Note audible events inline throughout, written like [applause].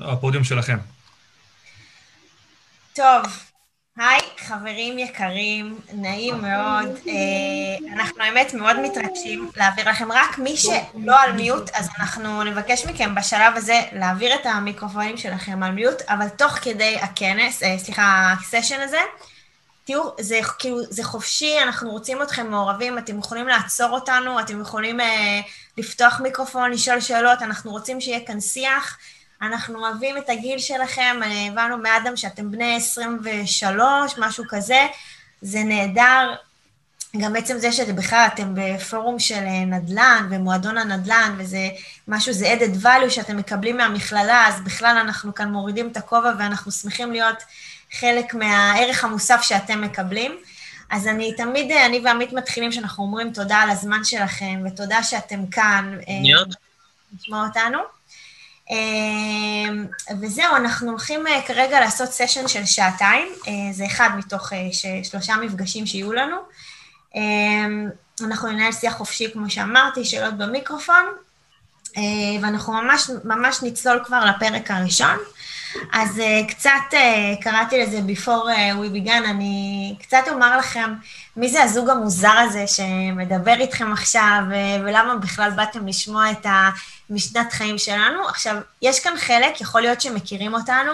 הפודיום שלכם. טוב, היי, חברים יקרים, נעים מאוד. אה, אנחנו האמת מאוד מתרגשים להעביר לכם, רק מי שלא על מיוט, אז אנחנו נבקש מכם בשלב הזה להעביר את המיקרופונים שלכם על מיוט, אבל תוך כדי הכנס, אה, סליחה, הסשן הזה, תראו, זה כאילו, זה חופשי, אנחנו רוצים אתכם מעורבים, אתם יכולים לעצור אותנו, אתם יכולים אה, לפתוח מיקרופון, לשאול שאלות, אנחנו רוצים שיהיה כאן שיח. אנחנו אוהבים את הגיל שלכם, הבנו מאדם שאתם בני 23, משהו כזה, זה נהדר. גם בעצם זה שבכלל אתם בפורום של נדל"ן, במועדון הנדל"ן, וזה משהו, זה added value שאתם מקבלים מהמכללה, אז בכלל אנחנו כאן מורידים את הכובע ואנחנו שמחים להיות חלק מהערך המוסף שאתם מקבלים. אז אני תמיד, אני ועמית מתחילים שאנחנו אומרים תודה על הזמן שלכם, ותודה שאתם כאן. לשמוע אותנו. אמ, וזהו, אנחנו הולכים אה, כרגע לעשות סשן של שעתיים, אה, זה אחד מתוך אה, שלושה מפגשים שיהיו לנו. אמ, אנחנו ננהל שיח חופשי, כמו שאמרתי, שאלות במיקרופון, ואנחנו ממש, ממש נצלול כבר לפרק הראשון. אז קצת קראתי לזה before we began, אני קצת אומר לכם מי זה הזוג המוזר הזה שמדבר איתכם עכשיו, uh, ולמה בכלל באתם לשמוע את המשנת חיים שלנו. עכשיו, יש כאן חלק, יכול להיות שמכירים אותנו,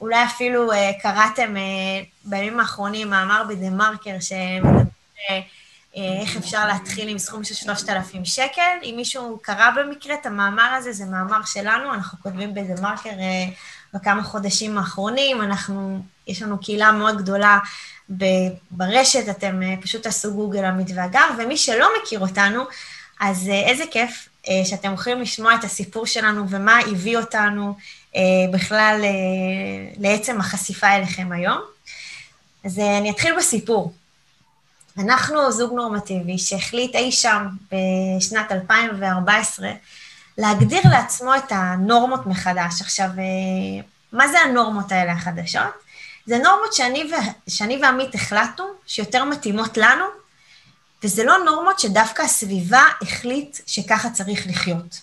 אולי אפילו uh, קראתם uh, בימים האחרונים מאמר בדה מרקר שמדבר... Uh, איך אפשר להתחיל עם סכום של 3,000 שקל. אם מישהו קרא במקרה את המאמר הזה, זה מאמר שלנו, אנחנו כותבים בדה מרקר בכמה חודשים האחרונים. אנחנו, יש לנו קהילה מאוד גדולה ברשת, אתם אה, פשוט תעשו גוגל עמית והגר, ומי שלא מכיר אותנו, אז אה, איזה כיף אה, שאתם יכולים לשמוע את הסיפור שלנו ומה הביא אותנו בכלל לעצם החשיפה אליכם היום. אז אני אתחיל בסיפור. אנחנו זוג נורמטיבי שהחליט אי שם בשנת 2014 להגדיר לעצמו את הנורמות מחדש. עכשיו, מה זה הנורמות האלה החדשות? זה נורמות שאני, ו... שאני ועמית החלטנו שיותר מתאימות לנו, וזה לא נורמות שדווקא הסביבה החליט שככה צריך לחיות.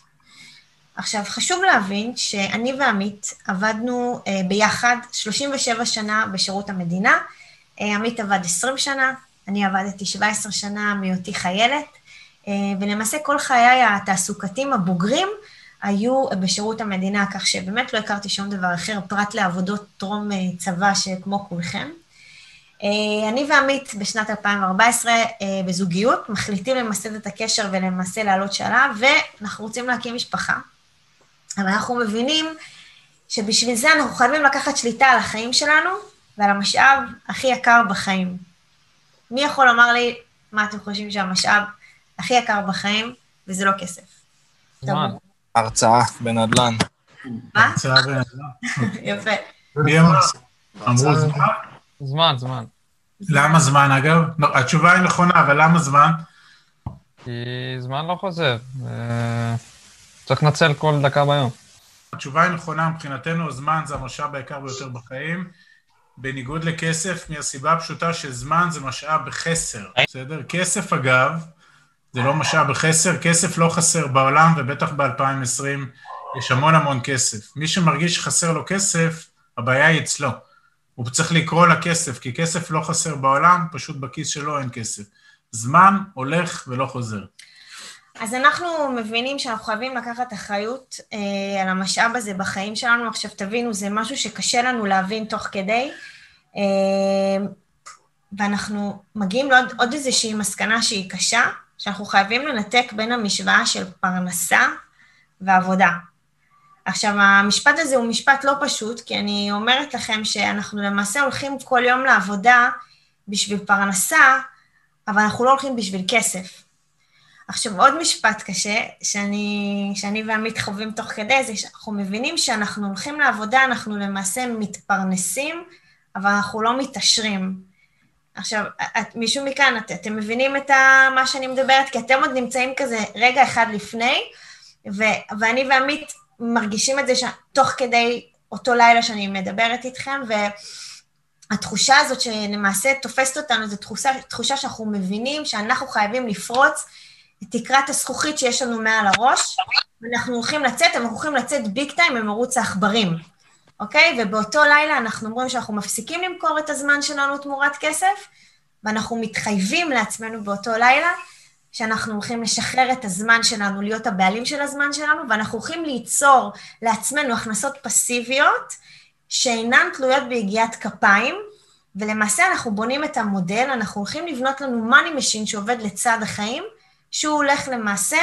עכשיו, חשוב להבין שאני ועמית עבדנו אה, ביחד 37 שנה בשירות המדינה. אה, עמית עבד 20 שנה, אני עבדתי 17 שנה מהיותי חיילת. אה, ולמעשה כל חיי התעסוקתיים הבוגרים היו בשירות המדינה, כך שבאמת לא הכרתי שום דבר אחר פרט לעבודות טרום אה, צבא שכמו כולכם. אה, אני ועמית בשנת 2014 בזוגיות, מחליטים למסד את הקשר ולמעשה לעלות שלב, ואנחנו רוצים להקים משפחה. אבל אנחנו מבינים שבשביל זה אנחנו חייבים לקחת שליטה על החיים שלנו ועל המשאב הכי יקר בחיים. מי יכול לומר לי מה אתם חושבים שהמשאב הכי יקר בחיים, וזה לא כסף. זמן. הרצאה בנדל"ן. מה? הרצאה בנדל"ן. [laughs] יפה. מי אמרו זמן? זמן, זמן. למה זמן, אגב? לא, התשובה היא נכונה, אבל למה זמן? כי זמן לא חוזר. צריך לנצל כל דקה ביום. התשובה היא נכונה, מבחינתנו זמן זה המשאב היקר ביותר בחיים, בניגוד לכסף, מהסיבה הפשוטה שזמן זה משאב בחסר, בסדר? כסף, אגב, זה לא משאב בחסר, כסף לא חסר בעולם, ובטח ב-2020 יש המון המון כסף. מי שמרגיש שחסר לו כסף, הבעיה היא אצלו. הוא צריך לקרוא לכסף, כי כסף לא חסר בעולם, פשוט בכיס שלו אין כסף. זמן הולך ולא חוזר. אז אנחנו מבינים שאנחנו חייבים לקחת אחריות אה, על המשאב הזה בחיים שלנו. עכשיו תבינו, זה משהו שקשה לנו להבין תוך כדי, אה, ואנחנו מגיעים לעוד איזושהי מסקנה שהיא קשה, שאנחנו חייבים לנתק בין המשוואה של פרנסה ועבודה. עכשיו, המשפט הזה הוא משפט לא פשוט, כי אני אומרת לכם שאנחנו למעשה הולכים כל יום לעבודה בשביל פרנסה, אבל אנחנו לא הולכים בשביל כסף. עכשיו, עוד משפט קשה, שאני, שאני ועמית חווים תוך כדי, זה שאנחנו מבינים שאנחנו הולכים לעבודה, אנחנו למעשה מתפרנסים, אבל אנחנו לא מתעשרים. עכשיו, את, מישהו מכאן, את, אתם מבינים את ה, מה שאני מדברת? כי אתם עוד נמצאים כזה רגע אחד לפני, ו, ואני ועמית מרגישים את זה ש, תוך כדי אותו לילה שאני מדברת איתכם, והתחושה הזאת שלמעשה תופסת אותנו, זו תחושה, תחושה שאנחנו מבינים שאנחנו חייבים לפרוץ את תקרת הזכוכית שיש לנו מעל הראש, ואנחנו הולכים לצאת, אנחנו הולכים לצאת ביג טיים ממרוץ העכברים. אוקיי? ובאותו לילה אנחנו אומרים שאנחנו מפסיקים למכור את הזמן שלנו תמורת כסף, ואנחנו מתחייבים לעצמנו באותו לילה שאנחנו הולכים לשחרר את הזמן שלנו, להיות הבעלים של הזמן שלנו, ואנחנו הולכים ליצור לעצמנו הכנסות פסיביות שאינן תלויות ביגיעת כפיים, ולמעשה אנחנו בונים את המודל, אנחנו הולכים לבנות לנו money machine שעובד לצד החיים, שהוא הולך למעשה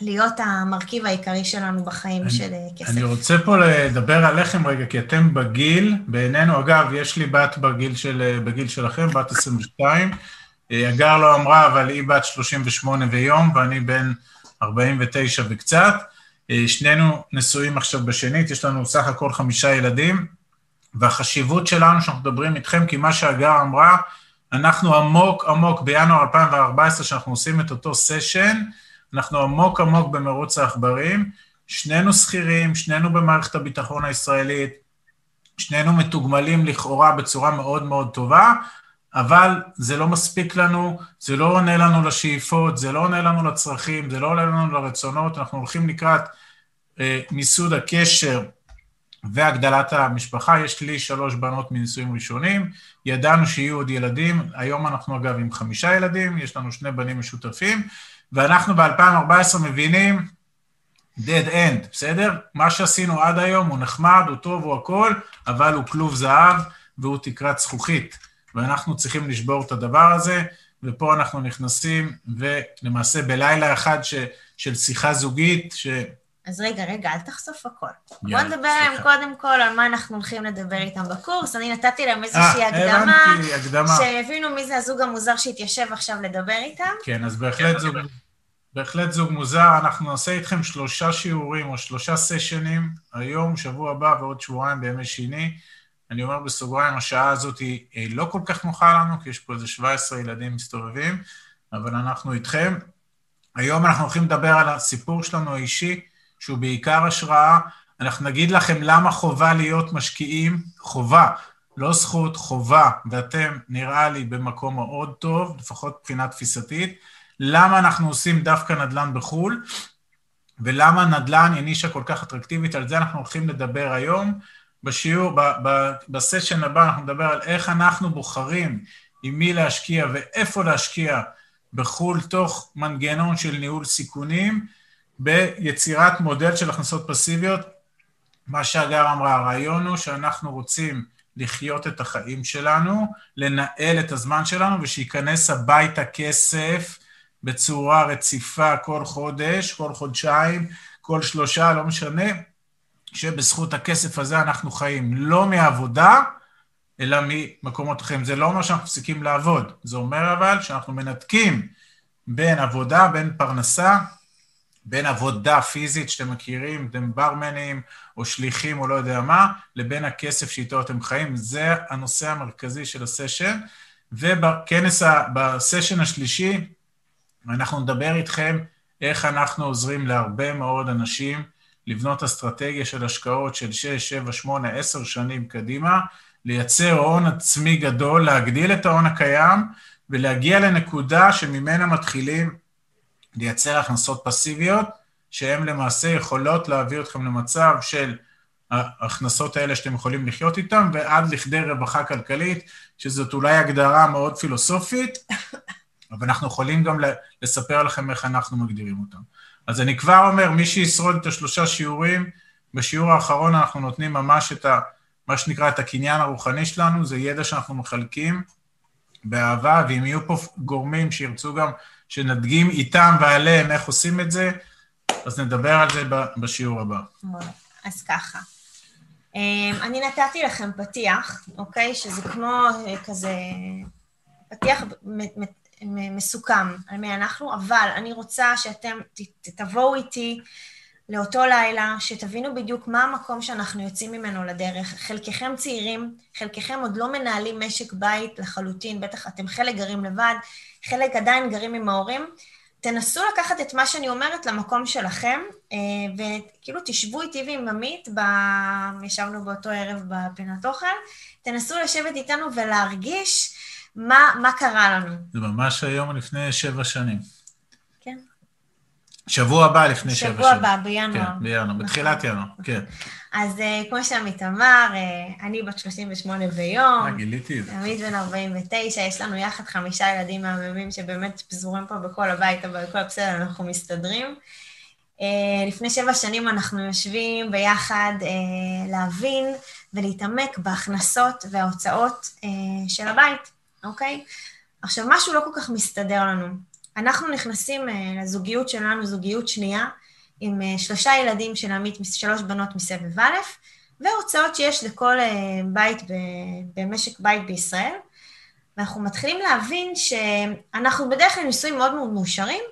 להיות המרכיב העיקרי שלנו בחיים אני, של אה, כסף. אני רוצה פה לדבר עליכם רגע, כי אתם בגיל, בעינינו, אגב, יש לי בת בגיל, של, בגיל שלכם, בת 22, הגר אה, לא אמרה, אבל היא בת 38 ויום, ואני בן 49 וקצת. אה, שנינו נשואים עכשיו בשנית, יש לנו סך הכל חמישה ילדים, והחשיבות שלנו שאנחנו מדברים איתכם, כי מה שהגר אמרה, אנחנו עמוק עמוק בינואר 2014, שאנחנו עושים את אותו סשן, אנחנו עמוק עמוק במרוץ העכברים, שנינו שכירים, שנינו במערכת הביטחון הישראלית, שנינו מתוגמלים לכאורה בצורה מאוד מאוד טובה, אבל זה לא מספיק לנו, זה לא עונה לנו לשאיפות, זה לא עונה לנו לצרכים, זה לא עונה לנו לרצונות, אנחנו הולכים לקראת אה, מיסוד הקשר והגדלת המשפחה. יש לי שלוש בנות מנישואים ראשונים, ידענו שיהיו עוד ילדים, היום אנחנו אגב עם חמישה ילדים, יש לנו שני בנים משותפים, ואנחנו ב-2014 מבינים dead end, בסדר? מה שעשינו עד היום הוא נחמד, הוא טוב, הוא הכל, אבל הוא כלוב זהב והוא תקרת זכוכית. ואנחנו צריכים לשבור את הדבר הזה, ופה אנחנו נכנסים, ולמעשה בלילה אחד ש, של שיחה זוגית, ש... אז רגע, רגע, אל תחשוף הכל. בוא נדבר עליהם קודם כל על מה אנחנו הולכים לדבר איתם בקורס. אני נתתי להם איזושהי 아, אה, הקדמה, הקדמה, שיבינו מי זה הזוג המוזר שהתיישב עכשיו לדבר איתם. כן, אז בהחלט זוג, בהחלט זוג מוזר. אנחנו נעשה איתכם שלושה שיעורים או שלושה סשנים, היום, שבוע הבא ועוד שבועיים בימי שני. אני אומר בסוגריים, השעה הזאת היא לא כל כך נוחה לנו, כי יש פה איזה 17 ילדים מסתובבים, אבל אנחנו איתכם. היום אנחנו הולכים לדבר על הסיפור שלנו האישי, שהוא בעיקר השראה. אנחנו נגיד לכם למה חובה להיות משקיעים, חובה, לא זכות, חובה, ואתם, נראה לי, במקום מאוד טוב, לפחות מבחינה תפיסתית. למה אנחנו עושים דווקא נדל"ן בחו"ל, ולמה נדל"ן היא נישה כל כך אטרקטיבית, על זה אנחנו הולכים לדבר היום. בשיעור, ב, ב, בסשן הבא אנחנו נדבר על איך אנחנו בוחרים עם מי להשקיע ואיפה להשקיע בחו"ל, תוך מנגנון של ניהול סיכונים, ביצירת מודל של הכנסות פסיביות. מה שהגר אמרה, הרעיון הוא שאנחנו רוצים לחיות את החיים שלנו, לנהל את הזמן שלנו, ושייכנס הביתה כסף בצורה רציפה כל חודש, כל חודשיים, כל שלושה, לא משנה, שבזכות הכסף הזה אנחנו חיים, לא מעבודה, אלא ממקומות אחרים. זה לא אומר שאנחנו מפסיקים לעבוד, זה אומר אבל שאנחנו מנתקים בין עבודה, בין פרנסה, בין עבודה פיזית שאתם מכירים, אתם ברמנים או שליחים או לא יודע מה, לבין הכסף שאיתו אתם חיים. זה הנושא המרכזי של הסשן. ובכנס, בסשן השלישי, אנחנו נדבר איתכם איך אנחנו עוזרים להרבה מאוד אנשים לבנות אסטרטגיה של השקעות של 6, 7, 8, 10 שנים קדימה, לייצר הון עצמי גדול, להגדיל את ההון הקיים ולהגיע לנקודה שממנה מתחילים לייצר הכנסות פסיביות, שהן למעשה יכולות להביא אתכם למצב של ההכנסות האלה שאתם יכולים לחיות איתן, ועד לכדי רווחה כלכלית, שזאת אולי הגדרה מאוד פילוסופית, [laughs] אבל אנחנו יכולים גם לספר לכם איך אנחנו מגדירים אותם. אז אני כבר אומר, מי שישרוד את השלושה שיעורים, בשיעור האחרון אנחנו נותנים ממש את ה... מה שנקרא את הקניין הרוחני שלנו, זה ידע שאנחנו מחלקים באהבה, ואם יהיו פה גורמים שירצו גם שנדגים איתם ועליהם איך עושים את זה, אז נדבר על זה בשיעור הבא. אז ככה. אמ, אני נתתי לכם פתיח, אוקיי? שזה כמו אה, כזה פתיח מסוכם על מי אנחנו, אבל אני רוצה שאתם תבואו איתי לאותו לילה, שתבינו בדיוק מה המקום שאנחנו יוצאים ממנו לדרך. חלקכם צעירים, חלקכם עוד לא מנהלים משק בית לחלוטין, בטח אתם חלק גרים לבד, חלק עדיין גרים עם ההורים. תנסו לקחת את מה שאני אומרת למקום שלכם, אה, וכאילו תשבו איתי ועם עמית, ב... ישבנו באותו ערב בפינת אוכל, תנסו לשבת איתנו ולהרגיש מה, מה קרה לנו? זה ממש היום לפני שבע שנים. שבוע הבא לפני שבע שבוע הבא, בינואר. כן, בינואר, בתחילת ינואר, כן. אז אה, כמו שעמית אמר, אה, אני בת 38 ביום. אה, גיליתי את זה. עמית בן 49, יש לנו יחד חמישה ילדים מהממים שבאמת פזורים פה בכל הבית, אבל הכל בסדר, אנחנו מסתדרים. לפני שבע שנים אנחנו יושבים ביחד להבין ולהתעמק בהכנסות וההוצאות של הבית, אוקיי? עכשיו, משהו לא כל כך מסתדר לנו. אנחנו נכנסים אה, לזוגיות שלנו, זוגיות שנייה, עם אה, שלושה ילדים של עמית, שלוש בנות מסבב א', והוצאות שיש לכל אה, בית במשק בית בישראל. ואנחנו מתחילים להבין שאנחנו בדרך כלל נישואים מאוד מאוד מאושרים,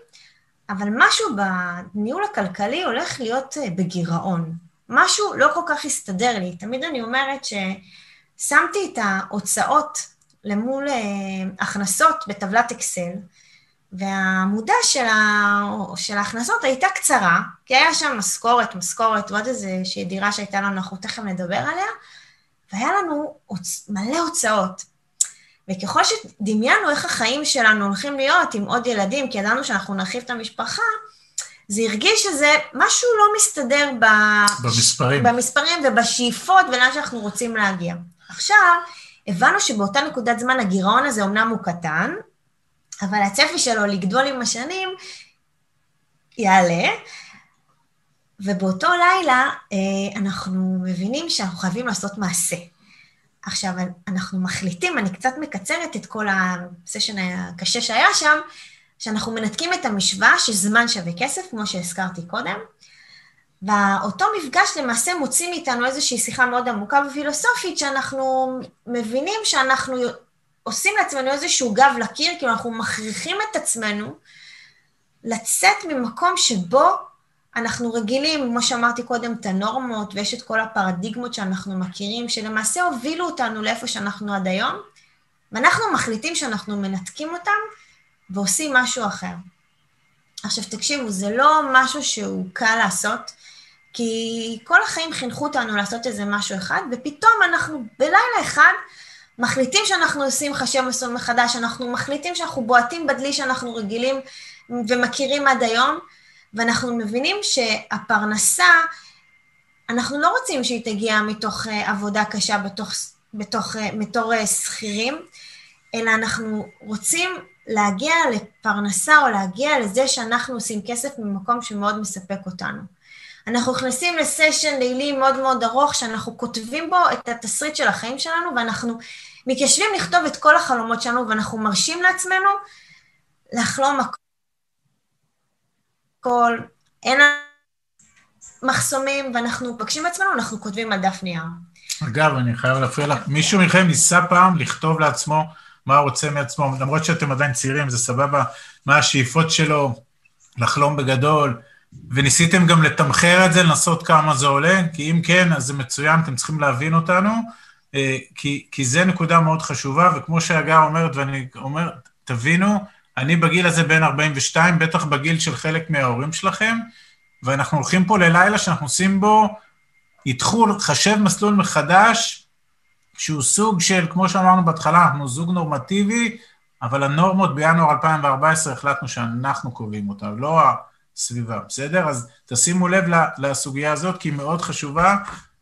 אבל משהו בניהול הכלכלי הולך להיות בגירעון. משהו לא כל כך הסתדר לי. תמיד אני אומרת ששמתי את ההוצאות למול הכנסות בטבלת אקסל, והעמודה של, ה... של ההכנסות הייתה קצרה, כי היה שם משכורת, משכורת, ועוד איזושהי דירה שהייתה לנו, אנחנו תכף נדבר עליה, והיה לנו הוצ... מלא הוצאות. וככל שדמיינו איך החיים שלנו הולכים להיות עם עוד ילדים, כי ידענו שאנחנו נרחיב את המשפחה, זה הרגיש שזה משהו לא מסתדר ב... במספרים. במספרים ובשאיפות ולאן שאנחנו רוצים להגיע. עכשיו, הבנו שבאותה נקודת זמן הגירעון הזה אמנם הוא קטן, אבל הצפי שלו לגדול עם השנים יעלה, ובאותו לילה אה, אנחנו מבינים שאנחנו חייבים לעשות מעשה. עכשיו, אנחנו מחליטים, אני קצת מקצרת את כל הסשן הקשה שהיה שם, שאנחנו מנתקים את המשוואה שזמן שווה כסף, כמו שהזכרתי קודם, ואותו מפגש למעשה מוציא מאיתנו איזושהי שיחה מאוד עמוקה ופילוסופית, שאנחנו מבינים שאנחנו עושים לעצמנו איזשהו גב לקיר, כאילו אנחנו מכריחים את עצמנו לצאת ממקום שבו אנחנו רגילים, כמו שאמרתי קודם, את הנורמות, ויש את כל הפרדיגמות שאנחנו מכירים, שלמעשה הובילו אותנו לאיפה שאנחנו עד היום, ואנחנו מחליטים שאנחנו מנתקים אותם ועושים משהו אחר. עכשיו תקשיבו, זה לא משהו שהוא קל לעשות, כי כל החיים חינכו אותנו לעשות איזה משהו אחד, ופתאום אנחנו בלילה אחד מחליטים שאנחנו עושים חשב מסלול מחדש, אנחנו מחליטים שאנחנו בועטים בדלי שאנחנו רגילים ומכירים עד היום, ואנחנו מבינים שהפרנסה, אנחנו לא רוצים שהיא תגיע מתוך אה, עבודה קשה בתוך, בתוך, אה, בתור אה, שכירים, אלא אנחנו רוצים להגיע לפרנסה או להגיע לזה שאנחנו עושים כסף ממקום שמאוד מספק אותנו. אנחנו נכנסים לסשן לילי מאוד מאוד ארוך, שאנחנו כותבים בו את התסריט של החיים שלנו, ואנחנו מתיישבים לכתוב את כל החלומות שלנו, ואנחנו מרשים לעצמנו לחלום הכל, אין מחסומים, ואנחנו פוגשים עצמנו, אנחנו כותבים על דף נייר. אגב, אני חייב להפריע לך, מישהו מכם ניסה פעם לכתוב לעצמו מה הוא רוצה מעצמו, למרות שאתם עדיין צעירים, זה סבבה, מה השאיפות שלו, לחלום בגדול, וניסיתם גם לתמחר את זה, לנסות כמה זה עולה? כי אם כן, אז זה מצוין, אתם צריכים להבין אותנו, אה, כי, כי זה נקודה מאוד חשובה, וכמו שהגר אומרת, ואני אומר, תבינו, אני בגיל הזה בין 42, בטח בגיל של חלק מההורים שלכם, ואנחנו הולכים פה ללילה שאנחנו עושים בו איתחול, חשב מסלול מחדש, שהוא סוג של, כמו שאמרנו בהתחלה, אנחנו זוג נורמטיבי, אבל הנורמות בינואר 2014 החלטנו שאנחנו קובעים אותן, לא הסביבה, בסדר? אז תשימו לב לסוגיה הזאת, כי היא מאוד חשובה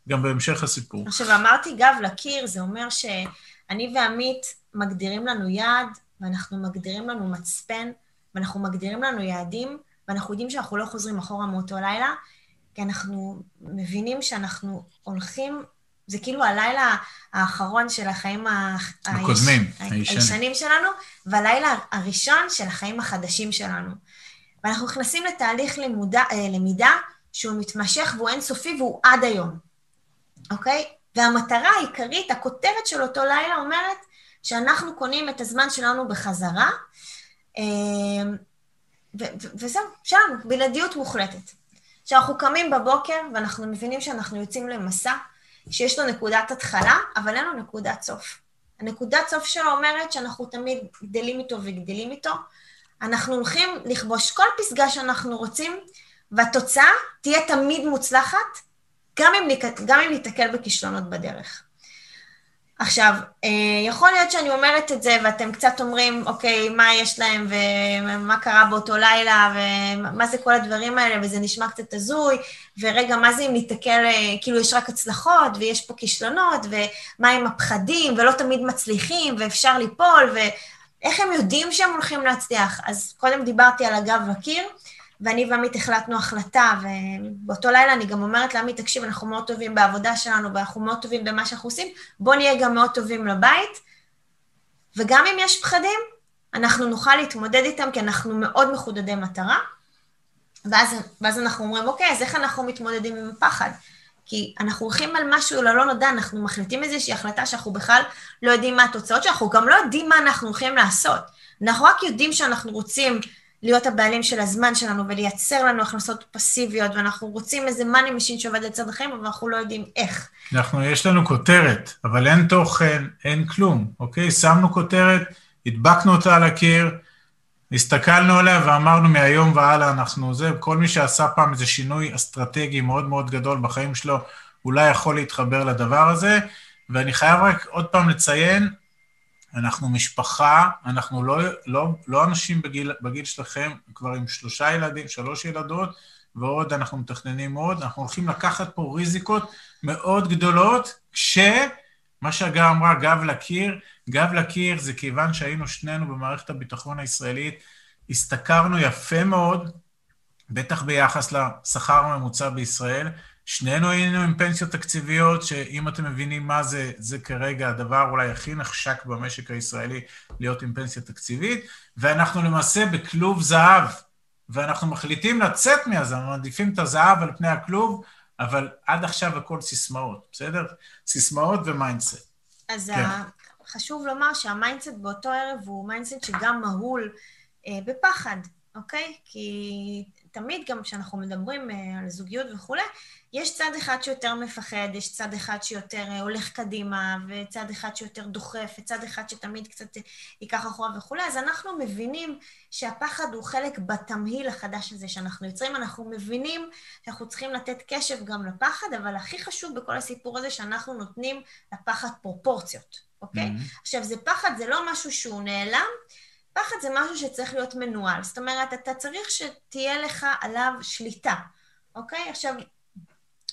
גם בהמשך הסיפור. עכשיו, אמרתי גב לקיר, זה אומר שאני ועמית מגדירים לנו יעד, ואנחנו מגדירים לנו מצפן, ואנחנו מגדירים לנו יעדים, ואנחנו יודעים שאנחנו לא חוזרים אחורה מאותו לילה, כי אנחנו מבינים שאנחנו הולכים, זה כאילו הלילה האחרון של החיים הקודמים, הישנים שלנו, והלילה הראשון של החיים החדשים שלנו. ואנחנו נכנסים לתהליך לימודה, אה, למידה שהוא מתמשך והוא אינסופי והוא עד היום, אוקיי? והמטרה העיקרית, הכותרת של אותו לילה אומרת שאנחנו קונים את הזמן שלנו בחזרה, אה, וזהו, שלנו, בלעדיות מוחלטת. שאנחנו קמים בבוקר ואנחנו מבינים שאנחנו יוצאים למסע שיש לו נקודת התחלה, אבל אין לו נקודת סוף. הנקודת סוף שלו אומרת שאנחנו תמיד גדלים איתו וגדלים איתו, אנחנו הולכים לכבוש כל פסגה שאנחנו רוצים, והתוצאה תהיה תמיד מוצלחת, גם אם, גם אם ניתקל בכישלונות בדרך. עכשיו, אה, יכול להיות שאני אומרת את זה ואתם קצת אומרים, אוקיי, מה יש להם ומה קרה באותו לילה ומה זה כל הדברים האלה וזה נשמע קצת הזוי, ורגע, מה זה אם ניתקל, אה, כאילו יש רק הצלחות ויש פה כישלונות ומה עם הפחדים ולא תמיד מצליחים ואפשר ליפול ואיך הם יודעים שהם הולכים להצליח? אז קודם דיברתי על הגב לקיר. ואני ועמית החלטנו החלטה, ובאותו לילה אני גם אומרת לעמית, תקשיב, אנחנו מאוד טובים בעבודה שלנו, ואנחנו מאוד טובים במה שאנחנו עושים, בוא נהיה גם מאוד טובים לבית, וגם אם יש פחדים, אנחנו נוכל להתמודד איתם, כי אנחנו מאוד מחודדי מטרה, ואז, ואז אנחנו אומרים, אוקיי, אז איך אנחנו מתמודדים עם הפחד? כי אנחנו הולכים על משהו ללא נודע, אנחנו מחליטים איזושהי החלטה שאנחנו בכלל לא יודעים מה התוצאות שלנו, אנחנו גם לא יודעים מה אנחנו הולכים לעשות. אנחנו רק יודעים שאנחנו רוצים להיות הבעלים של הזמן שלנו ולייצר לנו הכנסות פסיביות, ואנחנו רוצים איזה money machine שעובד לצד החיים, אבל אנחנו לא יודעים איך. אנחנו, יש לנו כותרת, אבל אין תוכן, אין כלום, אוקיי? שמנו כותרת, הדבקנו אותה על הקיר, הסתכלנו עליה ואמרנו מהיום והלאה אנחנו זה, כל מי שעשה פעם איזה שינוי אסטרטגי מאוד מאוד גדול בחיים שלו, אולי יכול להתחבר לדבר הזה. ואני חייב רק עוד פעם לציין, אנחנו משפחה, אנחנו לא, לא, לא אנשים בגיל, בגיל שלכם, כבר עם שלושה ילדים, שלוש ילדות, ועוד אנחנו מתכננים עוד, אנחנו הולכים לקחת פה ריזיקות מאוד גדולות, כשמה שהגר אמרה, גב לקיר, גב לקיר זה כיוון שהיינו שנינו במערכת הביטחון הישראלית, השתכרנו יפה מאוד, בטח ביחס לשכר הממוצע בישראל, שנינו היינו עם פנסיות תקציביות, שאם אתם מבינים מה זה, זה כרגע הדבר אולי הכי נחשק במשק הישראלי, להיות עם פנסיה תקציבית, ואנחנו למעשה בכלוב זהב, ואנחנו מחליטים לצאת מזה, מעדיפים את הזהב על פני הכלוב, אבל עד עכשיו הכל סיסמאות, בסדר? סיסמאות ו mindset. אז כן. חשוב לומר שה mindset באותו ערב הוא mindset שגם מהול אה, בפחד, אוקיי? כי תמיד גם כשאנחנו מדברים אה, על זוגיות וכולי, יש צד אחד שיותר מפחד, יש צד אחד שיותר אה, הולך קדימה, וצד אחד שיותר דוחף, וצד אחד שתמיד קצת אה, ייקח אחורה וכולי, אז אנחנו מבינים שהפחד הוא חלק בתמהיל החדש הזה שאנחנו יוצרים, אנחנו מבינים שאנחנו צריכים לתת קשב גם לפחד, אבל הכי חשוב בכל הסיפור הזה שאנחנו נותנים לפחד פרופורציות, אוקיי? Mm-hmm. עכשיו, זה פחד, זה לא משהו שהוא נעלם, פחד זה משהו שצריך להיות מנוהל. זאת אומרת, אתה צריך שתהיה לך עליו שליטה, אוקיי? עכשיו,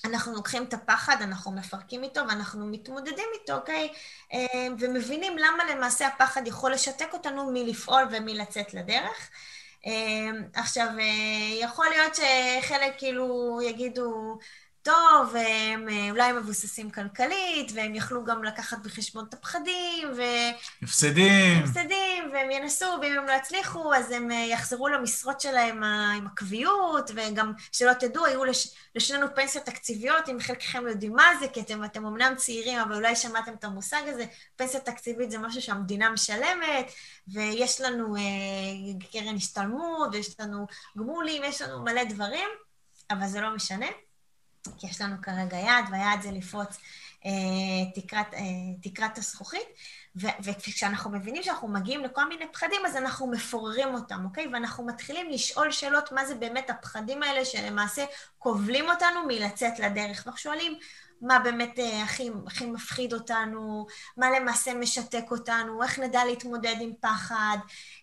אנחנו לוקחים את הפחד, אנחנו מפרקים איתו ואנחנו מתמודדים איתו, אוקיי? אה, ומבינים למה למעשה הפחד יכול לשתק אותנו מלפעול ומלצאת לדרך. אה, עכשיו, אה, יכול להיות שחלק כאילו יגידו, טוב, אה, אולי מבוססים כלכלית, והם יכלו גם לקחת בחשבון את הפחדים, ו... הפסדים. הפסדים, והם ינסו, ואם הם לא יצליחו, אז הם אה, יחזרו למשרות שלהם עם הקביעות, וגם, שלא תדעו, היו לש... לשנינו פנסיות תקציביות, אם חלקכם יודעים מה זה, כי אתם, אתם אמנם צעירים, אבל אולי שמעתם את המושג הזה, פנסיה תקציבית זה משהו שהמדינה משלמת, ויש לנו אה, קרן השתלמות, ויש לנו גמולים, יש לנו מלא דברים, אבל זה לא משנה. כי יש לנו כרגע יעד, והיעד זה לפרוץ אה, תקרת, אה, תקרת הזכוכית, וכשאנחנו מבינים שאנחנו מגיעים לכל מיני פחדים, אז אנחנו מפוררים אותם, אוקיי? ואנחנו מתחילים לשאול שאלות מה זה באמת הפחדים האלה שלמעשה כובלים אותנו מלצאת לדרך. ואנחנו שואלים, מה באמת אה, הכי, הכי מפחיד אותנו, מה למעשה משתק אותנו, איך נדע להתמודד עם פחד,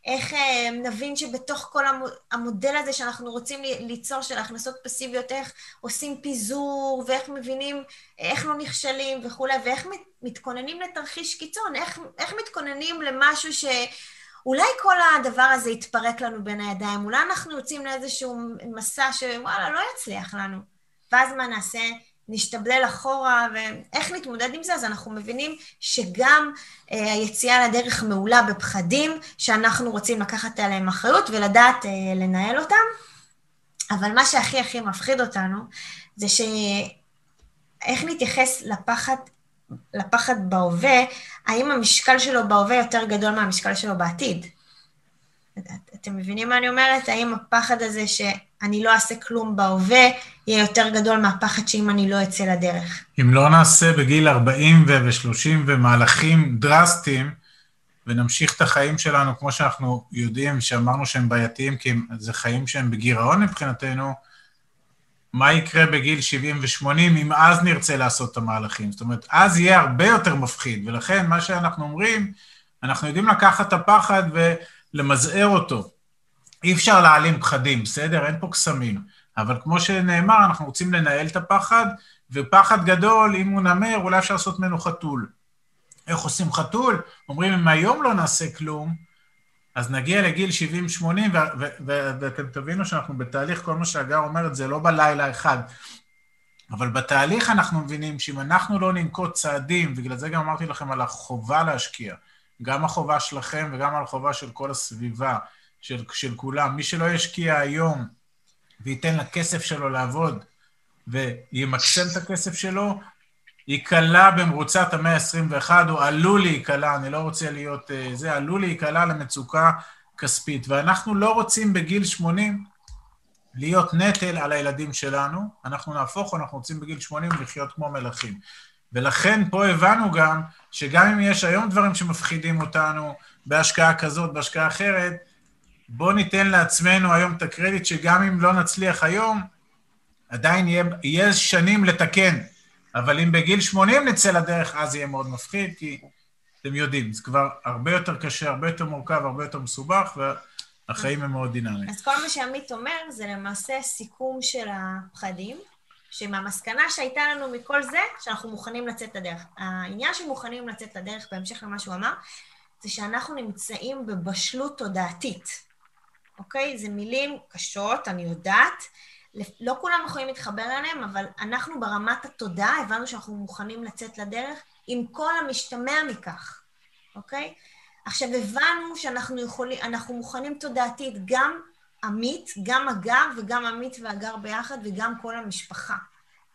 איך אה, נבין שבתוך כל המודל הזה שאנחנו רוצים ליצור של הכנסות פסיביות, איך עושים פיזור, ואיך מבינים איך לא נכשלים וכולי, ואיך מתכוננים לתרחיש קיצון, איך, איך מתכוננים למשהו ש... אולי כל הדבר הזה יתפרק לנו בין הידיים, אולי אנחנו יוצאים לאיזשהו מסע שוואלה, לא יצליח לנו. ואז מה נעשה? נשתבלל אחורה, ואיך נתמודד עם זה? אז אנחנו מבינים שגם אה, היציאה לדרך מעולה בפחדים, שאנחנו רוצים לקחת עליהם אחריות ולדעת אה, לנהל אותם, אבל מה שהכי הכי מפחיד אותנו, זה שאיך נתייחס לפחד, לפחד בהווה, האם המשקל שלו בהווה יותר גדול מהמשקל שלו בעתיד? אתם מבינים מה אני אומרת? האם הפחד הזה שאני לא אעשה כלום בהווה, יהיה יותר גדול מהפחד שאם אני לא אצא לדרך? אם לא נעשה בגיל 40 ו-30 ומהלכים דרסטיים, ונמשיך את החיים שלנו כמו שאנחנו יודעים, שאמרנו שהם בעייתיים, כי זה חיים שהם בגירעון מבחינתנו, מה יקרה בגיל 70 ו-80 אם אז נרצה לעשות את המהלכים. זאת אומרת, אז יהיה הרבה יותר מפחיד, ולכן מה שאנחנו אומרים, אנחנו יודעים לקחת את הפחד ולמזער אותו. אי אפשר להעלים פחדים, בסדר? אין פה קסמים. אבל כמו שנאמר, אנחנו רוצים לנהל את הפחד, ופחד גדול, אם הוא נמר, אולי אפשר לעשות ממנו חתול. איך עושים חתול? אומרים, אם היום לא נעשה כלום, אז נגיע לגיל 70-80, ואתם תבינו שאנחנו בתהליך, כל מה שהגר אומרת, זה לא בלילה אחד. אבל בתהליך אנחנו מבינים שאם אנחנו לא ננקוט צעדים, ובגלל זה גם אמרתי לכם על החובה להשקיע, גם החובה שלכם וגם על החובה של כל הסביבה, של, של כולם. מי שלא ישקיע היום וייתן לכסף שלו לעבוד וימקסם את הכסף שלו, ייקלע במרוצת המאה ה-21, או עלול להיקלע, אני לא רוצה להיות uh, זה, עלול להיקלע למצוקה כספית. ואנחנו לא רוצים בגיל 80 להיות נטל על הילדים שלנו, אנחנו נהפוך, אנחנו רוצים בגיל 80 לחיות כמו מלכים. ולכן פה הבנו גם שגם אם יש היום דברים שמפחידים אותנו בהשקעה כזאת, בהשקעה אחרת, בואו ניתן לעצמנו היום את הקרדיט שגם אם לא נצליח היום, עדיין יהיה, יהיה שנים לתקן. אבל אם בגיל 80 נצא לדרך, אז יהיה מאוד מפחיד, כי אתם יודעים, זה כבר הרבה יותר קשה, הרבה יותר מורכב, הרבה יותר מסובך, והחיים הם מאוד דינמיים. אז כל מה שעמית אומר זה למעשה סיכום של הפחדים, שמהמסקנה שהייתה לנו מכל זה, שאנחנו מוכנים לצאת לדרך. העניין שמוכנים לצאת לדרך, בהמשך למה שהוא אמר, זה שאנחנו נמצאים בבשלות תודעתית, אוקיי? זה מילים קשות, אני יודעת, לא כולם יכולים להתחבר אליהם, אבל אנחנו ברמת התודעה הבנו שאנחנו מוכנים לצאת לדרך עם כל המשתמע מכך, אוקיי? עכשיו, הבנו שאנחנו יכולים, אנחנו מוכנים תודעתית, גם עמית, גם הגר וגם עמית והגר ביחד וגם כל המשפחה,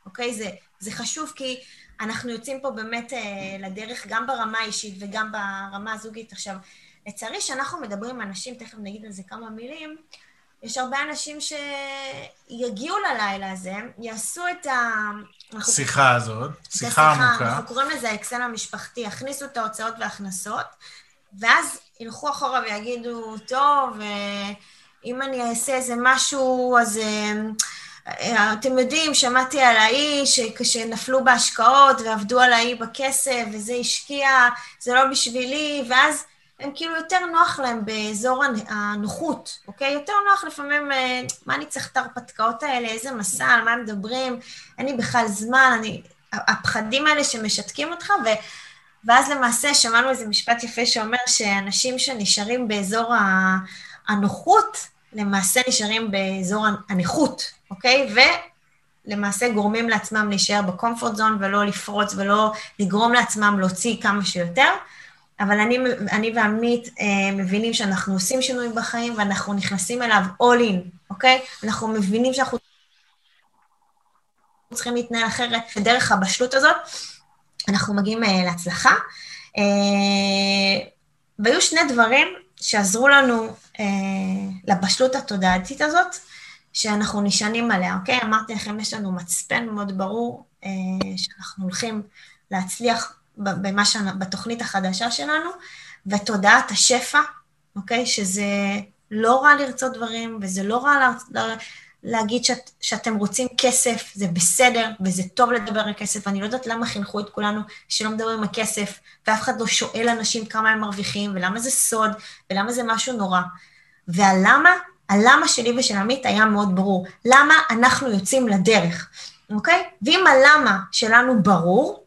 אוקיי? זה, זה חשוב כי אנחנו יוצאים פה באמת אה, לדרך גם ברמה האישית וגם ברמה הזוגית. עכשיו, לצערי, כשאנחנו מדברים עם אנשים, תכף נגיד על זה כמה מילים, יש הרבה אנשים שיגיעו ללילה הזה, יעשו את ה... שיחה הזאת, שיחה עמוקה. אנחנו קוראים לזה האקסל המשפחתי, יכניסו את ההוצאות וההכנסות, ואז ילכו אחורה ויגידו, טוב, אם אני אעשה איזה משהו, אז אה, אתם יודעים, שמעתי על האי שנפלו בהשקעות ועבדו על האי בכסף, וזה השקיע, זה לא בשבילי, ואז הם כאילו יותר נוח להם באזור הנוחות, אוקיי? יותר נוח לפעמים, אה, מה אני צריך את ההרפתקאות האלה, איזה מסע, על מה מדברים, אין לי בכלל זמן, אני... הפחדים האלה שמשתקים אותך, ו... ואז למעשה שמענו איזה משפט יפה שאומר שאנשים שנשארים באזור הנוחות, למעשה נשארים באזור הנכות, אוקיי? ולמעשה גורמים לעצמם להישאר בקומפורט זון ולא לפרוץ ולא לגרום לעצמם להוציא כמה שיותר. אבל אני, אני ועמית אה, מבינים שאנחנו עושים שינוי בחיים ואנחנו נכנסים אליו all in, אוקיי? אנחנו מבינים שאנחנו צריכים להתנהל אחרת, ודרך הבשלות הזאת אנחנו מגיעים אה, להצלחה. אה, והיו שני דברים שעזרו לנו אה, לבשלות התודעתית הזאת, שאנחנו נשענים עליה, אוקיי? אמרתי לכם, יש לנו מצפן מאוד ברור אה, שאנחנו הולכים להצליח במה ש... בתוכנית החדשה שלנו, ותודעת השפע, אוקיי? שזה לא רע לרצות דברים, וזה לא רע לה... לה... להגיד שאת, שאתם רוצים כסף, זה בסדר, וזה טוב לדבר על כסף. אני לא יודעת למה חינכו את כולנו שלא מדברים על כסף, ואף אחד לא שואל אנשים כמה הם מרוויחים, ולמה זה סוד, ולמה זה משהו נורא. והלמה, הלמה שלי ושל עמית היה מאוד ברור. למה אנחנו יוצאים לדרך, אוקיי? ואם הלמה שלנו ברור,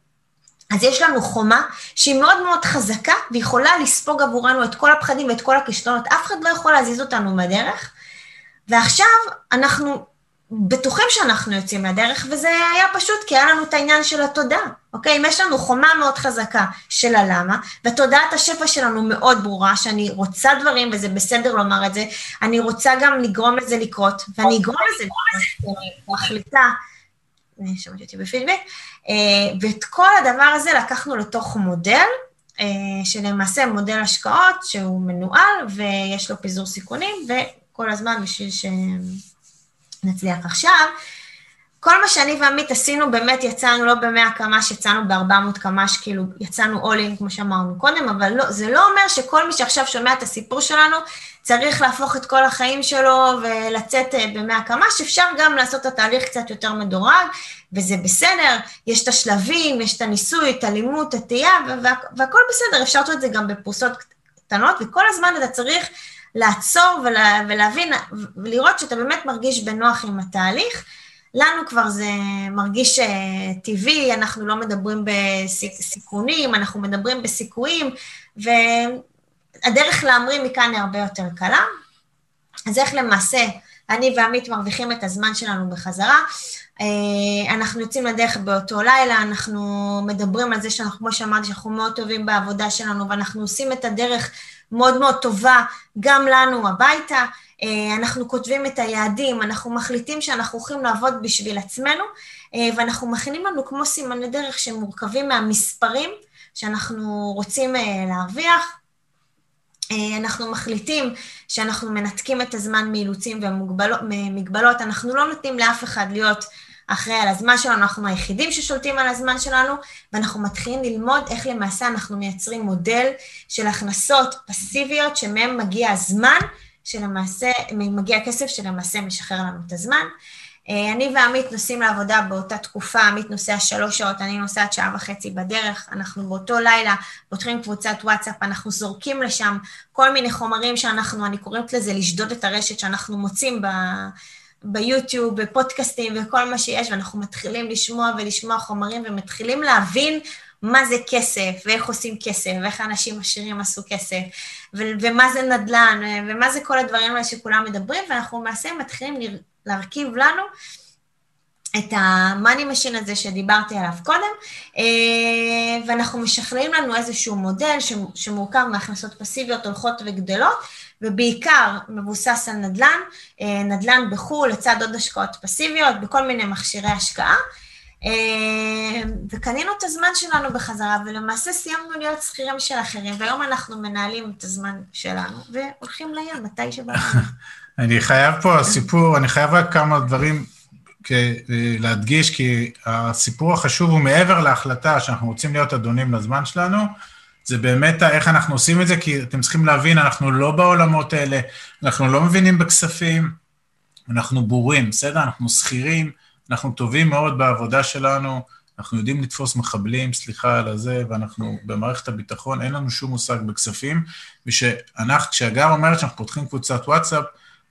אז יש לנו חומה שהיא מאוד מאוד חזקה, ויכולה לספוג עבורנו את כל הפחדים ואת כל הכישלונות. אף אחד לא יכול להזיז אותנו מהדרך. ועכשיו אנחנו בטוחים שאנחנו יוצאים מהדרך, וזה היה פשוט כי היה לנו את העניין של התודעה, אוקיי? אם יש לנו חומה מאוד חזקה של הלמה, ותודעת השפע שלנו מאוד ברורה, שאני רוצה דברים, וזה בסדר לומר את זה, אני רוצה גם לגרום לזה לקרות, ואני אגרום לזה לקרות, מחליטה שמעתי אותי בפידבק, אה, ואת כל הדבר הזה לקחנו לתוך מודל, אה, שלמעשה מודל השקעות שהוא מנוהל ויש לו פיזור סיכונים, וכל הזמן בשביל שנצליח עכשיו. כל מה שאני ועמית עשינו, באמת יצאנו לא ב-100 קמ"ש, יצאנו ב-400 קמ"ש, כאילו יצאנו all כמו שאמרנו קודם, אבל לא, זה לא אומר שכל מי שעכשיו שומע את הסיפור שלנו, צריך להפוך את כל החיים שלו ולצאת אה, ב-100 קמ"ש, אפשר גם לעשות את התהליך קצת יותר מדורג, וזה בסדר, יש את השלבים, יש את הניסוי, את הלימוד, את הטעייה, וה- והכל בסדר, אפשר לעשות את זה גם בפרוסות קטנות, וכל הזמן אתה צריך לעצור ולה, ולהבין, ולראות שאתה באמת מרגיש בנוח עם התהליך. לנו כבר זה מרגיש uh, טבעי, אנחנו לא מדברים בסיכונים, אנחנו מדברים בסיכויים, והדרך להמריא מכאן היא הרבה יותר קלה. אז איך למעשה אני ועמית מרוויחים את הזמן שלנו בחזרה? Uh, אנחנו יוצאים לדרך באותו לילה, אנחנו מדברים על זה שאנחנו, כמו שאמרתי, שאנחנו מאוד טובים בעבודה שלנו, ואנחנו עושים את הדרך מאוד מאוד טובה גם לנו הביתה. אה, אנחנו כותבים את היעדים, אנחנו מחליטים שאנחנו הולכים לעבוד בשביל עצמנו, אה, ואנחנו מכינים לנו כמו סימני דרך שמורכבים מהמספרים שאנחנו רוצים אה, להרוויח. אנחנו מחליטים שאנחנו מנתקים את הזמן מאילוצים ומגבלות, אנחנו לא נותנים לאף אחד להיות אחראי על הזמן שלנו, אנחנו היחידים ששולטים על הזמן שלנו, ואנחנו מתחילים ללמוד איך למעשה אנחנו מייצרים מודל של הכנסות פסיביות שמהם מגיע הזמן שלמעשה, מגיע כסף שלמעשה משחרר לנו את הזמן. אה, אני ועמית נוסעים לעבודה באותה תקופה, עמית נוסע שלוש שעות, אני נוסעת שעה וחצי בדרך, אנחנו באותו לילה פותחים קבוצת וואטסאפ, אנחנו זורקים לשם כל מיני חומרים שאנחנו, אני קוראת לזה לשדוד את הרשת שאנחנו מוצאים ב... ביוטיוב, בפודקאסטים וכל מה שיש, ואנחנו מתחילים לשמוע ולשמוע חומרים ומתחילים להבין מה זה כסף, ואיך עושים כסף, ואיך אנשים עשירים עשו כסף, ו- ומה זה נדל"ן, ומה זה כל הדברים האלה שכולם מדברים, ואנחנו למעשה מתחילים להרכיב לנו את ה-money machine הזה שדיברתי עליו קודם, אה, ואנחנו משכללים לנו איזשהו מודל שמורכב מהכנסות פסיביות הולכות וגדלות, ובעיקר מבוסס על נדל"ן, אה, נדל"ן בחו"ל לצד עוד השקעות פסיביות, בכל מיני מכשירי השקעה. אה, וקנינו את הזמן שלנו בחזרה, ולמעשה סיימנו להיות שכירים של אחרים, והיום אנחנו מנהלים את הזמן שלנו, והולכים לים מתי שבאנו. [laughs] אני חייב פה סיפור, אני חייב רק כמה דברים להדגיש, כי הסיפור החשוב הוא מעבר להחלטה שאנחנו רוצים להיות אדונים לזמן שלנו, זה באמת איך אנחנו עושים את זה, כי אתם צריכים להבין, אנחנו לא בעולמות האלה, אנחנו לא מבינים בכספים, אנחנו בורים, בסדר? אנחנו שכירים, אנחנו טובים מאוד בעבודה שלנו, אנחנו יודעים לתפוס מחבלים, סליחה על הזה, ואנחנו במערכת הביטחון, אין לנו שום מושג בכספים, ושאנחנו, כשהגר אומרת שאנחנו פותחים קבוצת וואטסאפ,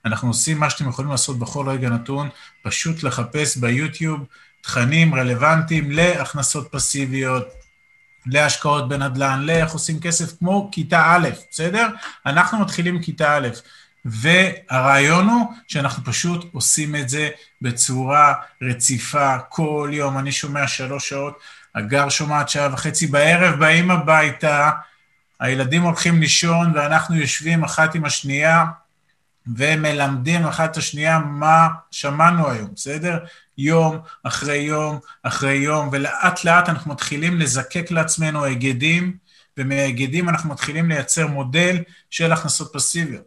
אנחנו עושים מה שאתם יכולים לעשות בכל רגע נתון, פשוט לחפש ביוטיוב תכנים רלוונטיים להכנסות פסיביות, להשקעות בנדל"ן, לאיך עושים כסף כמו כיתה א', בסדר? אנחנו מתחילים כיתה א', והרעיון הוא שאנחנו פשוט עושים את זה בצורה רציפה כל יום. אני שומע שלוש שעות, הגר שומעת שעה וחצי בערב, באים הביתה, הילדים הולכים לישון ואנחנו יושבים אחת עם השנייה ומלמדים אחת את השנייה מה שמענו היום, בסדר? יום אחרי יום אחרי יום, ולאט לאט אנחנו מתחילים לזקק לעצמנו היגדים, ומהיגדים אנחנו מתחילים לייצר מודל של הכנסות פסיביות.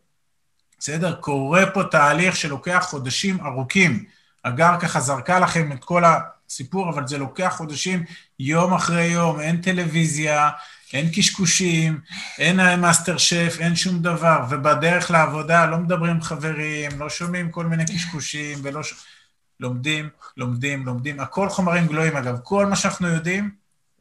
בסדר? קורה פה תהליך שלוקח חודשים ארוכים. הגר ככה זרקה לכם את כל הסיפור, אבל זה לוקח חודשים, יום אחרי יום, אין טלוויזיה, אין קשקושים, אין מאסטר שף, אין שום דבר, ובדרך לעבודה לא מדברים עם חברים, לא שומעים כל מיני קשקושים, ולא ש... לומדים, לומדים, לומדים, הכל חומרים גלויים אגב, כל מה שאנחנו יודעים,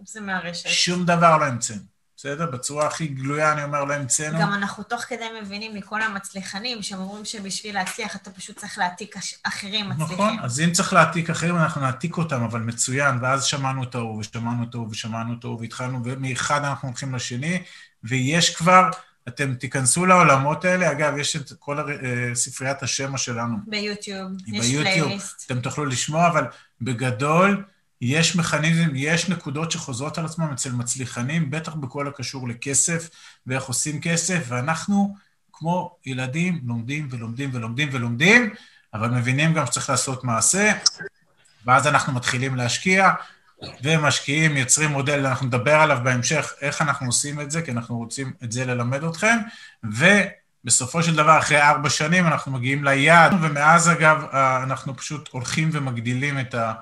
זה מהרשת. שום דבר לא המצאנו. בסדר? בצורה הכי גלויה, אני אומר, לא המצאנו. גם אנחנו תוך כדי מבינים מכל המצליחנים, שהם אומרים שבשביל להצליח אתה פשוט צריך להעתיק אחרים מצליחים. נכון, אז אם צריך להעתיק אחרים, אנחנו נעתיק אותם, אבל מצוין, ואז שמענו את ההוא, ושמענו את ההוא, ושמענו את ההוא, והתחלנו, ומאחד אנחנו הולכים לשני, ויש כבר, אתם תיכנסו לעולמות האלה, אגב, יש את כל אה, ספריית השמע שלנו. ביוטיוב, יש פלייליסט. אתם תוכלו לשמוע, אבל בגדול, יש מכניזם, יש נקודות שחוזרות על עצמם אצל מצליחנים, בטח בכל הקשור לכסף ואיך עושים כסף, ואנחנו, כמו ילדים, לומדים ולומדים ולומדים ולומדים, אבל מבינים גם שצריך לעשות מעשה, ואז אנחנו מתחילים להשקיע, ומשקיעים, יוצרים מודל, אנחנו נדבר עליו בהמשך, איך אנחנו עושים את זה, כי אנחנו רוצים את זה ללמד אתכם, בסופו של דבר, אחרי ארבע שנים אנחנו מגיעים ליעד, ומאז אגב, אנחנו פשוט הולכים ומגדילים את ה...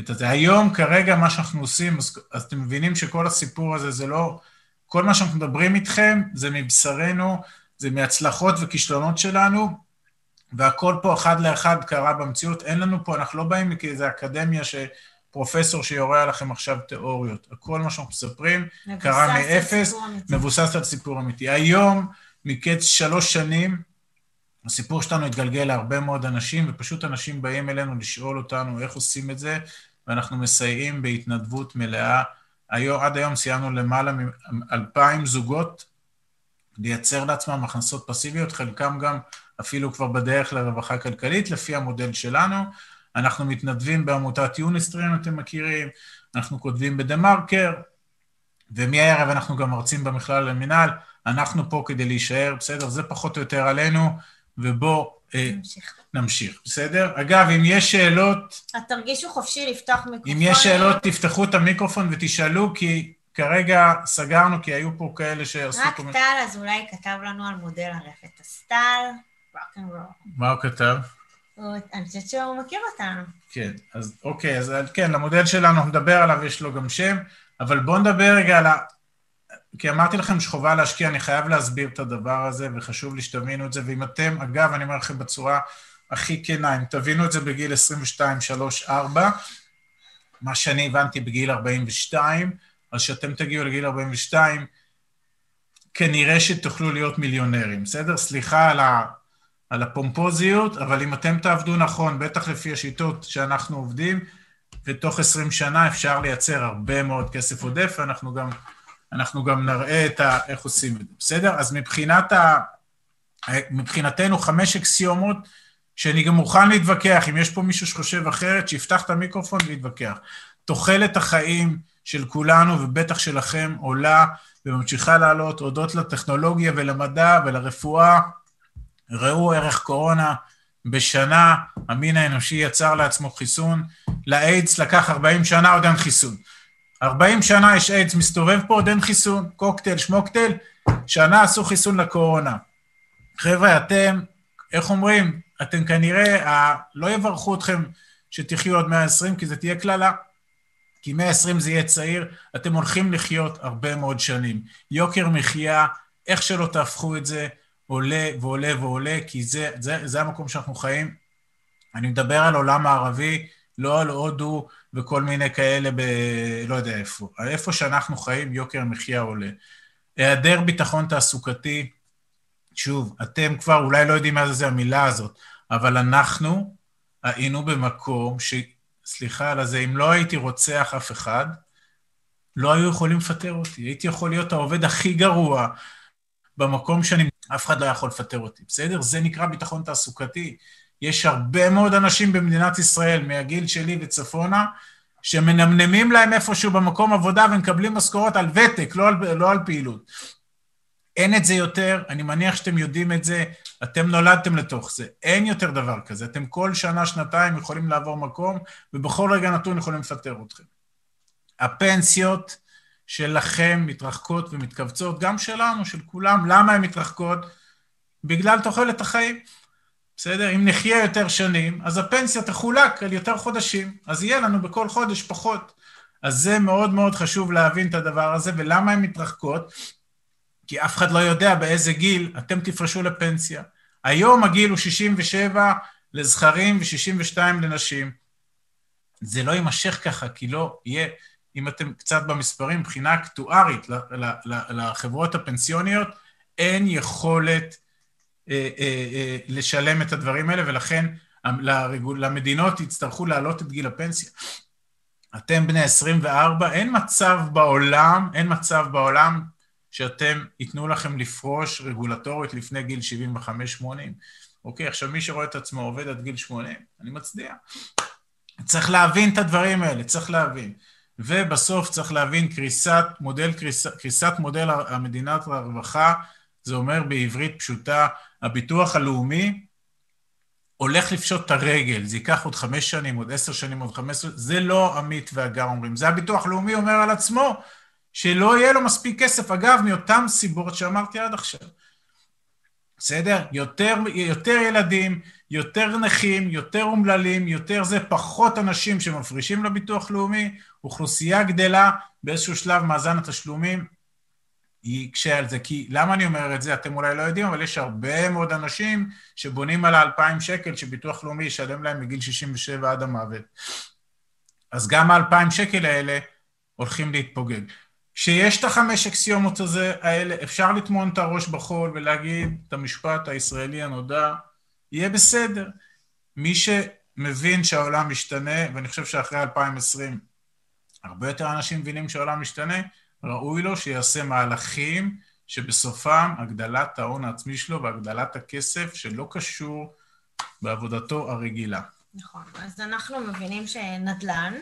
את זה. היום, כרגע, מה שאנחנו עושים, אז, אז אתם מבינים שכל הסיפור הזה זה לא... כל מה שאנחנו מדברים איתכם זה מבשרנו, זה מהצלחות וכישלונות שלנו, והכל פה אחד לאחד קרה במציאות. אין לנו פה, אנחנו לא באים כאיזה אקדמיה ש... פרופסור שיורה עליכם עכשיו תיאוריות. הכל מה שאנחנו מספרים קרה מאפס, מבוסס על סיפור אמיתי. היום, מקץ שלוש שנים, הסיפור שלנו התגלגל להרבה מאוד אנשים, ופשוט אנשים באים אלינו לשאול אותנו איך עושים את זה, ואנחנו מסייעים בהתנדבות מלאה. היום, עד היום סיימנו למעלה מאלפיים זוגות לייצר לעצמם הכנסות פסיביות, חלקם גם אפילו כבר בדרך לרווחה כלכלית, לפי המודל שלנו. אנחנו מתנדבים בעמותת יוניסטרים, אתם מכירים, אנחנו כותבים בדה-מרקר, ומהערב אנחנו גם מרצים במכלל למינהל. אנחנו פה כדי להישאר, בסדר? זה פחות או יותר עלינו, ובואו אה, נמשיך. נמשיך, בסדר? אגב, אם יש שאלות... אז תרגישו חופשי לפתוח מיקרופון. אם יש שאלות, תפתחו את המיקרופון ותשאלו, כי כרגע סגרנו, כי היו פה כאלה שעשו... רק טל, אז אולי כתב לנו על מודל הרפת הסטל, מה הוא כתב? אני חושבת שהוא מכיר אותנו. כן, אז אוקיי, אז כן, למודל שלנו, נדבר עליו, יש לו גם שם, אבל בואו נדבר רגע על ה... כי אמרתי לכם שחובה להשקיע, אני חייב להסביר את הדבר הזה, וחשוב לי שתבינו את זה, ואם אתם, אגב, אני אומר לכם בצורה הכי כנה, אם תבינו את זה בגיל 22, 3, 4, מה שאני הבנתי בגיל 42, אז כשאתם תגיעו לגיל 42, כנראה שתוכלו להיות מיליונרים, בסדר? סליחה על ה... על הפומפוזיות, אבל אם אתם תעבדו נכון, בטח לפי השיטות שאנחנו עובדים, ותוך 20 שנה אפשר לייצר הרבה מאוד כסף עודף, ואנחנו גם, אנחנו גם נראה את ה, איך עושים את זה, בסדר? אז מבחינת ה, מבחינתנו חמש אקסיומות, שאני גם מוכן להתווכח, אם יש פה מישהו שחושב אחרת, שיפתח את המיקרופון ויתווכח. תוחלת החיים של כולנו, ובטח שלכם, עולה וממשיכה לעלות הודות לטכנולוגיה ולמדע ולרפואה ראו ערך קורונה, בשנה המין האנושי יצר לעצמו חיסון, לאיידס לקח 40 שנה, עוד אין חיסון. 40 שנה יש איידס מסתובב פה, עוד אין חיסון, קוקטייל, שמוקטייל, שנה עשו חיסון לקורונה. חבר'ה, אתם, איך אומרים, אתם כנראה, לא יברכו אתכם שתחיו עוד 120, כי זה תהיה קללה. כי 120 זה יהיה צעיר, אתם הולכים לחיות הרבה מאוד שנים. יוקר מחיה, איך שלא תהפכו את זה, עולה ועולה ועולה, כי זה, זה, זה המקום שאנחנו חיים. אני מדבר על עולם הערבי, לא על הודו וכל מיני כאלה ב... לא יודע איפה. איפה שאנחנו חיים, יוקר המחיה עולה. היעדר ביטחון תעסוקתי, שוב, אתם כבר אולי לא יודעים מה זה המילה הזאת, אבל אנחנו היינו במקום ש... סליחה על זה, אם לא הייתי רוצח אף אחד, לא היו יכולים לפטר אותי. הייתי יכול להיות העובד הכי גרוע במקום שאני אף אחד לא יכול לפטר אותי, בסדר? זה נקרא ביטחון תעסוקתי. יש הרבה מאוד אנשים במדינת ישראל, מהגיל שלי וצפונה, שמנמנמים להם איפשהו במקום עבודה ומקבלים משכורות על ותק, לא על, לא על פעילות. אין את זה יותר, אני מניח שאתם יודעים את זה, אתם נולדתם לתוך זה. אין יותר דבר כזה. אתם כל שנה, שנתיים יכולים לעבור מקום, ובכל רגע נתון יכולים לפטר אתכם. הפנסיות, שלכם מתרחקות ומתכווצות, גם שלנו, של כולם. למה הן מתרחקות? בגלל תוחלת החיים. בסדר? אם נחיה יותר שנים, אז הפנסיה תחולק על יותר חודשים, אז יהיה לנו בכל חודש פחות. אז זה מאוד מאוד חשוב להבין את הדבר הזה, ולמה הן מתרחקות? כי אף אחד לא יודע באיזה גיל אתם תפרשו לפנסיה. היום הגיל הוא 67 לזכרים ו-62 לנשים. זה לא יימשך ככה, כי לא יהיה אם אתם קצת במספרים, מבחינה אקטוארית לחברות הפנסיוניות, אין יכולת לשלם את הדברים האלה, ולכן למדינות יצטרכו להעלות את גיל הפנסיה. אתם בני 24, אין מצב בעולם, אין מצב בעולם שאתם, ייתנו לכם לפרוש רגולטורית לפני גיל 75-80. אוקיי, עכשיו מי שרואה את עצמו עובד עד גיל 80, אני מצדיע. צריך להבין את הדברים האלה, צריך להבין. ובסוף צריך להבין קריסת מודל, קריסת, קריסת מודל המדינת הרווחה, זה אומר בעברית פשוטה, הביטוח הלאומי הולך לפשוט את הרגל, זה ייקח עוד חמש שנים, עוד עשר שנים, עוד חמש עשרה, זה לא עמית והגר אומרים, זה הביטוח הלאומי אומר על עצמו, שלא יהיה לו מספיק כסף, אגב, מאותן סיבות שאמרתי עד עכשיו. בסדר? יותר, יותר ילדים, יותר נכים, יותר אומללים, יותר זה, פחות אנשים שמפרישים לביטוח לאומי, אוכלוסייה גדלה, באיזשהו שלב מאזן התשלומים יקשה על זה. כי למה אני אומר את זה? אתם אולי לא יודעים, אבל יש הרבה מאוד אנשים שבונים על ה-2,000 שקל שביטוח לאומי ישלם להם מגיל 67 עד המוות. אז גם ה-2,000 שקל האלה הולכים להתפוגג. כשיש את החמש אקסיומות הזה, האלה, אפשר לטמון את הראש בחול ולהגיד את המשפט הישראלי הנודע, יהיה בסדר. מי שמבין שהעולם משתנה, ואני חושב שאחרי 2020 הרבה יותר אנשים מבינים שהעולם משתנה, ראוי לו שיעשה מהלכים שבסופם הגדלת ההון העצמי שלו והגדלת הכסף שלא קשור בעבודתו הרגילה. נכון, אז אנחנו מבינים שנדל"ן